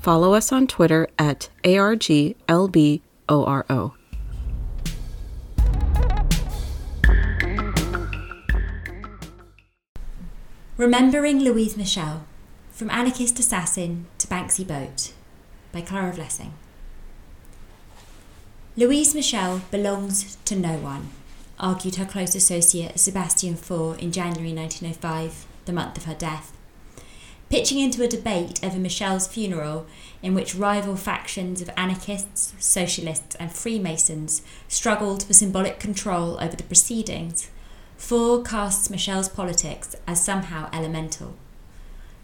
follow us on Twitter at ARGLBORO. Remembering Louise Michel From Anarchist Assassin to Banksy Boat by Clara Vlessing. Louise Michel belongs to no one, argued her close associate Sebastian Faure in January 1905, the month of her death. Pitching into a debate over Michel's funeral, in which rival factions of anarchists, socialists, and Freemasons struggled for symbolic control over the proceedings, Faure casts Michel's politics as somehow elemental.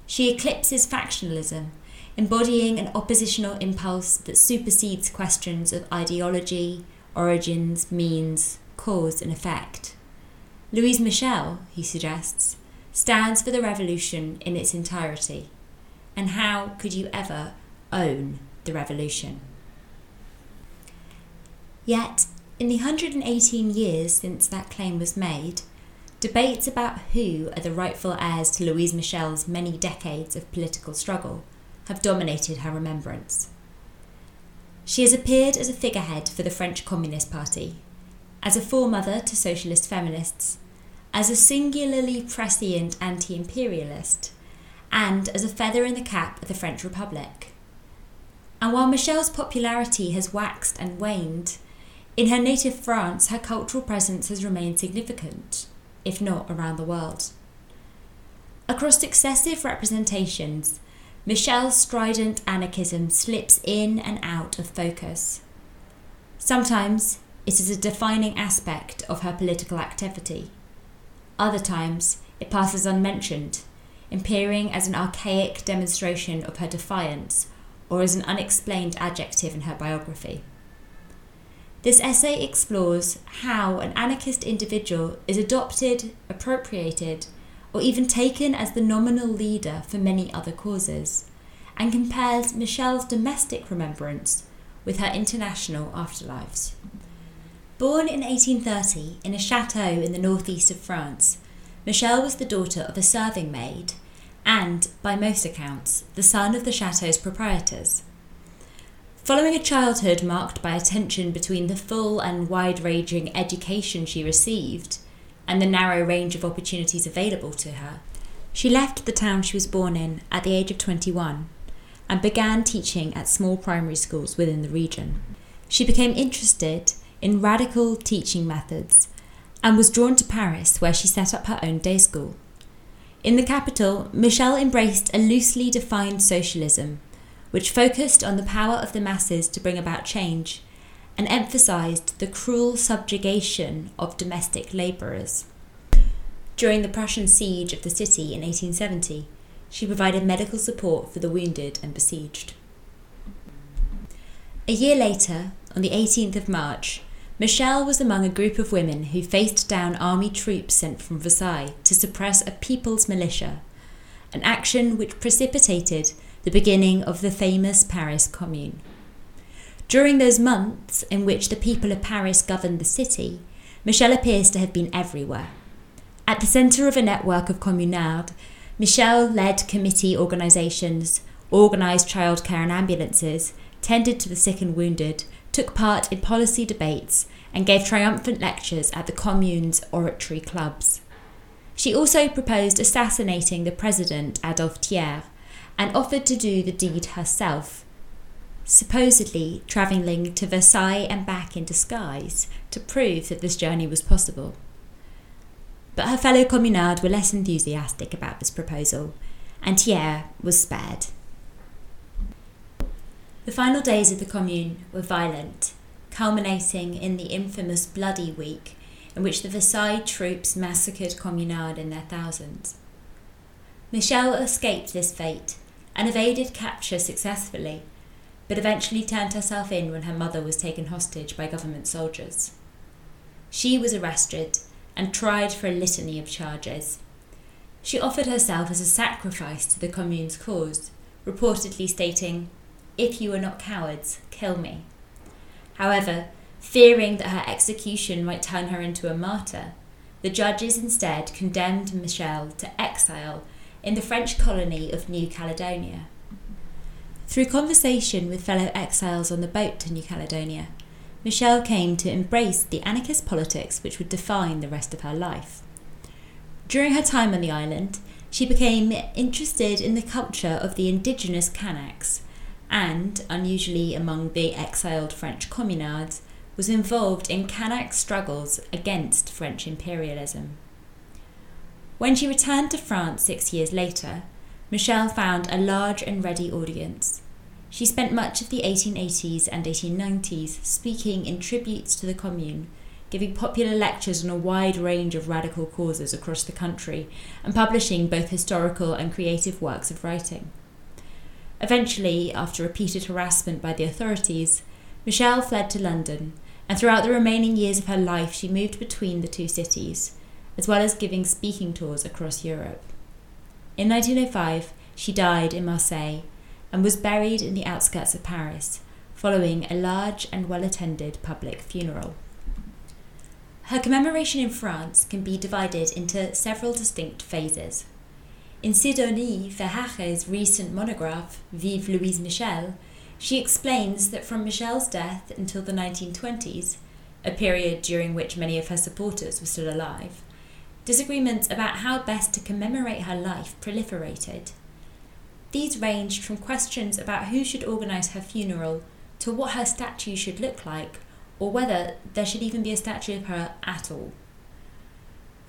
She eclipses factionalism, embodying an oppositional impulse that supersedes questions of ideology, origins, means, cause, and effect. Louise Michel, he suggests, stands for the revolution in its entirety. And how could you ever own the revolution? Yet, in the 118 years since that claim was made, debates about who are the rightful heirs to Louise Michel's many decades of political struggle have dominated her remembrance. She has appeared as a figurehead for the French Communist Party, as a foremother to socialist feminists, as a singularly prescient anti imperialist, and as a feather in the cap of the French Republic. And while Michel's popularity has waxed and waned, in her native France, her cultural presence has remained significant, if not around the world. Across successive representations, Michel's strident anarchism slips in and out of focus. Sometimes it is a defining aspect of her political activity. Other times it passes unmentioned, appearing as an archaic demonstration of her defiance or as an unexplained adjective in her biography. This essay explores how an anarchist individual is adopted, appropriated, or even taken as the nominal leader for many other causes, and compares Michel's domestic remembrance with her international afterlives. Born in 1830 in a chateau in the northeast of France, Michel was the daughter of a serving maid and, by most accounts, the son of the chateau's proprietors. Following a childhood marked by a tension between the full and wide ranging education she received and the narrow range of opportunities available to her, she left the town she was born in at the age of 21 and began teaching at small primary schools within the region. She became interested in radical teaching methods and was drawn to Paris, where she set up her own day school. In the capital, Michel embraced a loosely defined socialism which focused on the power of the masses to bring about change and emphasized the cruel subjugation of domestic labourers. During the Prussian siege of the city in 1870, she provided medical support for the wounded and besieged. A year later, on the 18th of March, Michel was among a group of women who faced down army troops sent from Versailles to suppress a people's militia, an action which precipitated the beginning of the famous Paris Commune. During those months in which the people of Paris governed the city, Michel appears to have been everywhere. At the centre of a network of communards, Michel led committee organisations, organised childcare and ambulances, tended to the sick and wounded, took part in policy debates, and gave triumphant lectures at the Commune's oratory clubs. She also proposed assassinating the president Adolphe Thiers and offered to do the deed herself, supposedly travelling to Versailles and back in disguise to prove that this journey was possible. But her fellow communards were less enthusiastic about this proposal, and Thiers was spared. The final days of the Commune were violent, culminating in the infamous Bloody Week, in which the Versailles troops massacred communards in their thousands. Michel escaped this fate and evaded capture successfully, but eventually turned herself in when her mother was taken hostage by government soldiers. She was arrested and tried for a litany of charges. She offered herself as a sacrifice to the Commune's cause, reportedly stating, If you are not cowards, kill me. However, fearing that her execution might turn her into a martyr, the judges instead condemned Michel to exile in the French colony of New Caledonia. Through conversation with fellow exiles on the boat to New Caledonia, Michel came to embrace the anarchist politics which would define the rest of her life. During her time on the island, she became interested in the culture of the indigenous Kanaks and, unusually among the exiled French communards, was involved in Kanak struggles against French imperialism. When she returned to France six years later, Michel found a large and ready audience. She spent much of the 1880s and 1890s speaking in tributes to the Commune, giving popular lectures on a wide range of radical causes across the country, and publishing both historical and creative works of writing. Eventually, after repeated harassment by the authorities, Michel fled to London, and throughout the remaining years of her life, she moved between the two cities, as well as giving speaking tours across Europe. In 1905, she died in Marseille and was buried in the outskirts of Paris, following a large and well attended public funeral. Her commemoration in France can be divided into several distinct phases. In Sidonie Verhaeghe's recent monograph, Vive Louise Michel, she explains that from Michel's death until the 1920s, a period during which many of her supporters were still alive, disagreements about how best to commemorate her life proliferated. These ranged from questions about who should organise her funeral to what her statue should look like, or whether there should even be a statue of her at all.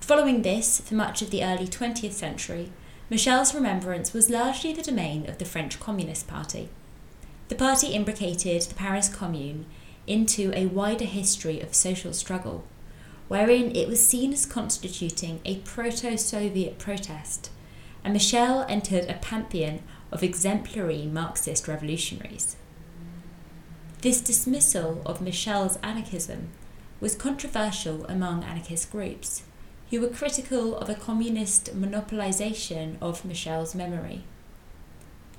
Following this, for much of the early 20th century, Michel's remembrance was largely the domain of the French Communist Party. The party imbricated the Paris Commune into a wider history of social struggle, wherein it was seen as constituting a proto Soviet protest, and Michel entered a pantheon of exemplary Marxist revolutionaries. This dismissal of Michel's anarchism was controversial among anarchist groups, who were critical of a communist monopolization of Michel's memory.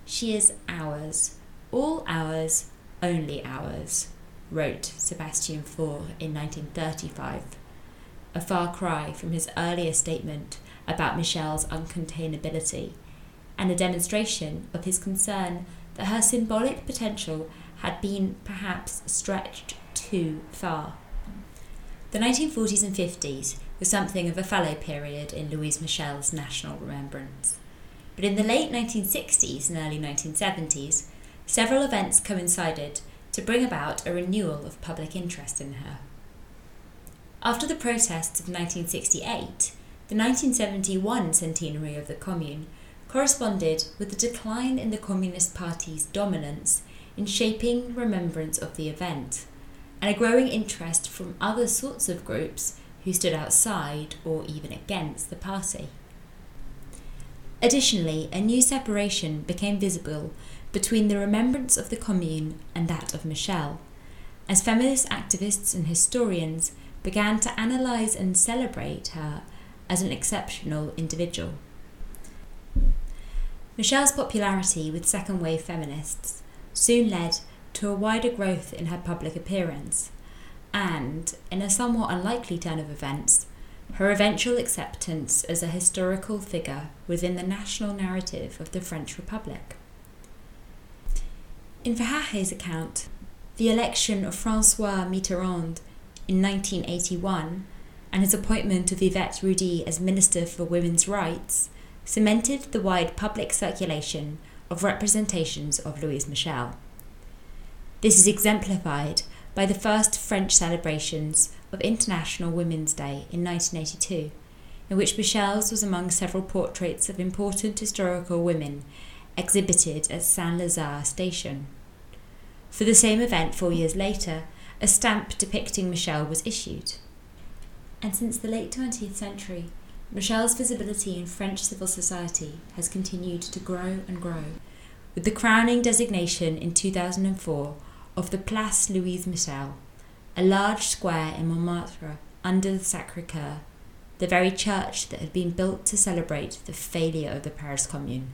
She is ours, all ours, only ours, wrote Sebastian Faure in 1935, a far cry from his earlier statement about Michel's uncontainability, and a demonstration of his concern that her symbolic potential had been perhaps stretched too far. The 1940s and 50s was something of a fallow period in Louise Michel's national remembrance. But in the late 1960s and early 1970s, several events coincided to bring about a renewal of public interest in her. After the protests of 1968, the 1971 centenary of the Commune corresponded with the decline in the Communist Party's dominance in shaping remembrance of the event, and a growing interest from other sorts of groups who stood outside or even against the party. Additionally, a new separation became visible between the remembrance of the Commune and that of Michel, as feminist activists and historians began to analyse and celebrate her as an exceptional individual. Michel's popularity with second wave feminists soon led to a wider growth in her public appearance, and, in a somewhat unlikely turn of events, her eventual acceptance as a historical figure within the national narrative of the French Republic. In Verhaeghe's account, the election of Francois Mitterrand in 1981 and his appointment of Yvette Roudy as Minister for Women's Rights cemented the wide public circulation of representations of Louise Michel. This is exemplified by the first French celebrations of International Women's Day in 1982, in which Michel's was among several portraits of important historical women exhibited at Saint Lazare station. For the same event four years later, a stamp depicting Michel was issued. And since the late 20th century, Michel's visibility in French civil society has continued to grow and grow, with the crowning designation in 2004 of the Place Louise Michel, a large square in Montmartre under the Sacre Coeur, the very church that had been built to celebrate the failure of the Paris Commune.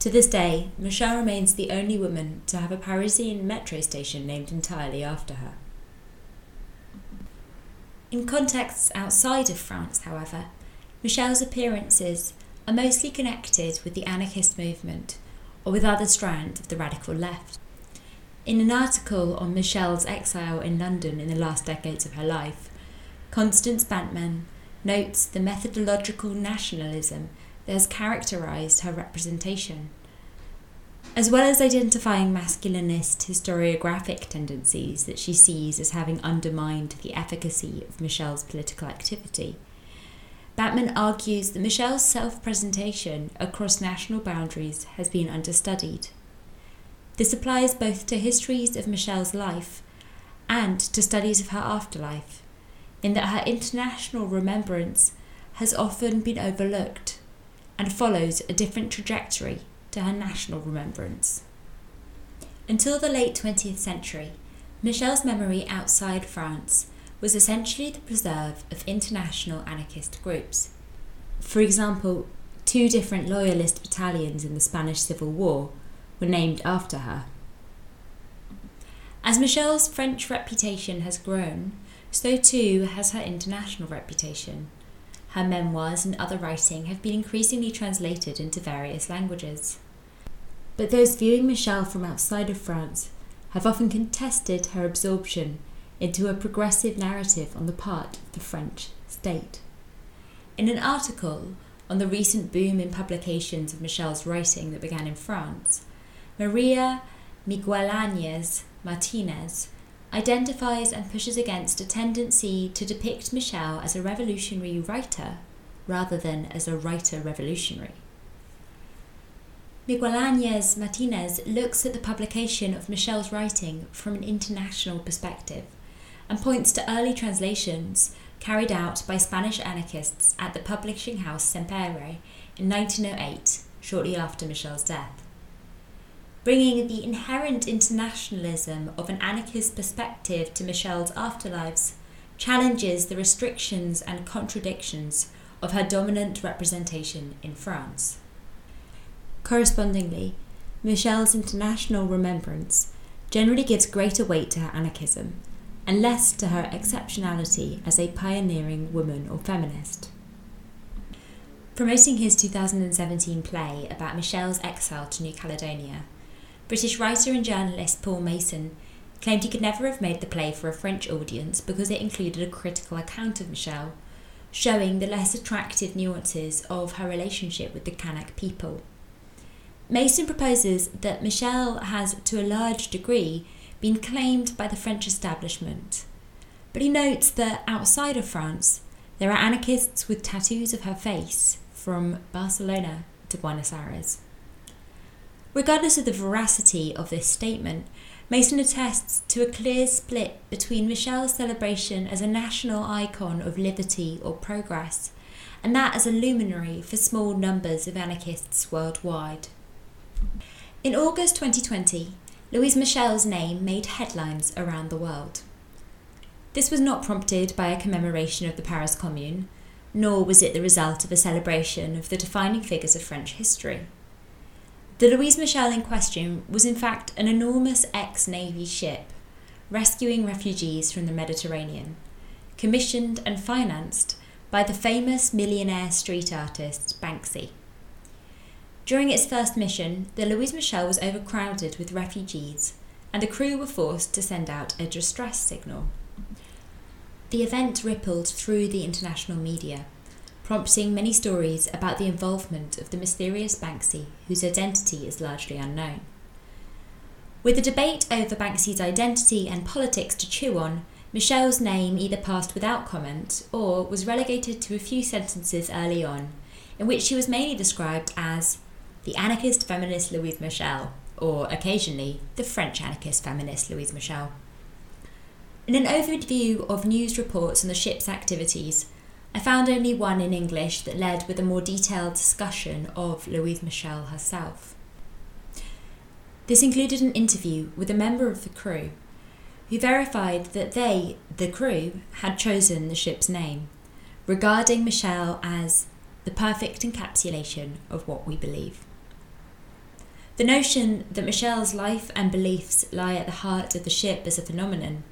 To this day, Michel remains the only woman to have a Parisian metro station named entirely after her. In contexts outside of France, however, Michel's appearances are mostly connected with the anarchist movement or with other strands of the radical left. In an article on Michel's exile in London in the last decades of her life, Constance Bantman notes the methodological nationalism that has characterized her representation. As well as identifying masculinist historiographic tendencies that she sees as having undermined the efficacy of Michel's political activity, Bantman argues that Michel's self presentation across national boundaries has been understudied. This applies both to histories of Michel's life and to studies of her afterlife, in that her international remembrance has often been overlooked and follows a different trajectory to her national remembrance. Until the late 20th century, Michel's memory outside France was essentially the preserve of international anarchist groups. For example, two different loyalist battalions in the Spanish Civil War were named after her. As Michel's French reputation has grown, so too has her international reputation. Her memoirs and other writing have been increasingly translated into various languages. But those viewing Michel from outside of France have often contested her absorption into a progressive narrative on the part of the French state. In an article on the recent boom in publications of Michel's writing that began in France, Maria Miguelañez Martinez identifies and pushes against a tendency to depict Michel as a revolutionary writer rather than as a writer revolutionary. Miguelañez Martinez looks at the publication of Michel's writing from an international perspective and points to early translations carried out by Spanish anarchists at the publishing house Sempere in 1908, shortly after Michel's death bringing the inherent internationalism of an anarchist perspective to Michel's afterlives, challenges the restrictions and contradictions of her dominant representation in France. Correspondingly, Michel's international remembrance generally gives greater weight to her anarchism and less to her exceptionality as a pioneering woman or feminist. Promoting his 2017 play about Michel's exile to New Caledonia, British writer and journalist Paul Mason claimed he could never have made the play for a French audience because it included a critical account of Michel, showing the less attractive nuances of her relationship with the Kanak people. Mason proposes that Michel has, to a large degree, been claimed by the French establishment, but he notes that outside of France, there are anarchists with tattoos of her face, from Barcelona to Buenos Aires. Regardless of the veracity of this statement, Mason attests to a clear split between Michel's celebration as a national icon of liberty or progress, and that as a luminary for small numbers of anarchists worldwide. In August 2020, Louise Michel's name made headlines around the world. This was not prompted by a commemoration of the Paris Commune, nor was it the result of a celebration of the defining figures of French history. The Louise Michel in question was in fact an enormous ex Navy ship rescuing refugees from the Mediterranean, commissioned and financed by the famous millionaire street artist Banksy. During its first mission, the Louise Michel was overcrowded with refugees, and the crew were forced to send out a distress signal. The event rippled through the international media, prompting many stories about the involvement of the mysterious Banksy, whose identity is largely unknown. With the debate over Banksy's identity and politics to chew on, Michel's name either passed without comment or was relegated to a few sentences early on, in which she was mainly described as the anarchist feminist Louise Michel, or occasionally the French anarchist feminist Louise Michel. In an overview of news reports on the ship's activities, I found only one in English that led with a more detailed discussion of Louise Michel herself. This included an interview with a member of the crew who verified that they, the crew, had chosen the ship's name, regarding Michel as the perfect encapsulation of what we believe. The notion that Michel's life and beliefs lie at the heart of the ship as a phenomenon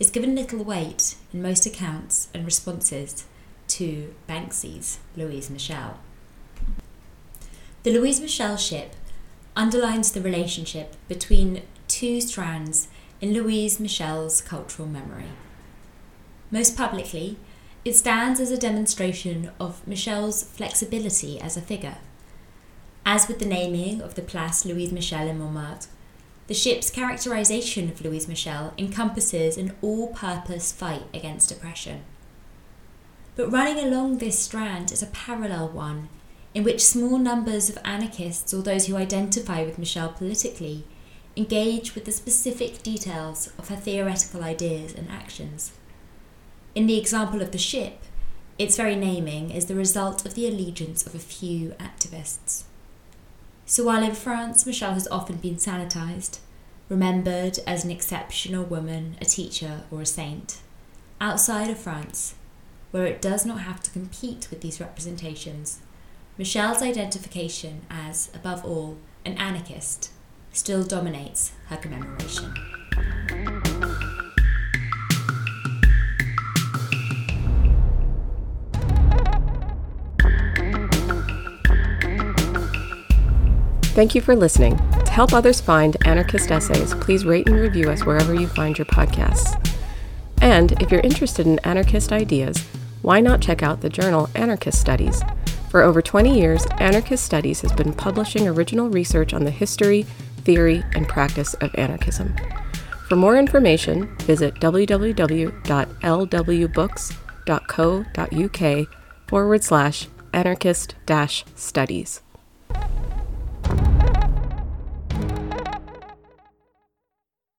is given little weight in most accounts and responses to Banksy's Louise Michel. The Louise Michel ship underlines the relationship between two strands in Louise Michel's cultural memory. Most publicly, it stands as a demonstration of Michel's flexibility as a figure. As with the naming of the Place Louise Michel in Montmartre, the ship's characterization of Louise Michel encompasses an all purpose fight against oppression. But running along this strand is a parallel one in which small numbers of anarchists or those who identify with Michel politically engage with the specific details of her theoretical ideas and actions. In the example of the ship, its very naming is the result of the allegiance of a few activists. So while in France, Michel has often been sanitized, remembered as an exceptional woman, a teacher, or a saint, outside of France, where it does not have to compete with these representations, Michel's identification as, above all, an anarchist still dominates her commemoration. Thank you for listening. To help others find anarchist essays, please rate and review us wherever you find your podcasts. And if you're interested in anarchist ideas, why not check out the journal Anarchist Studies? For over 20 years, Anarchist Studies has been publishing original research on the history, theory, and practice of anarchism. For more information, visit www.lwbooks.co.uk forward slash anarchist studies.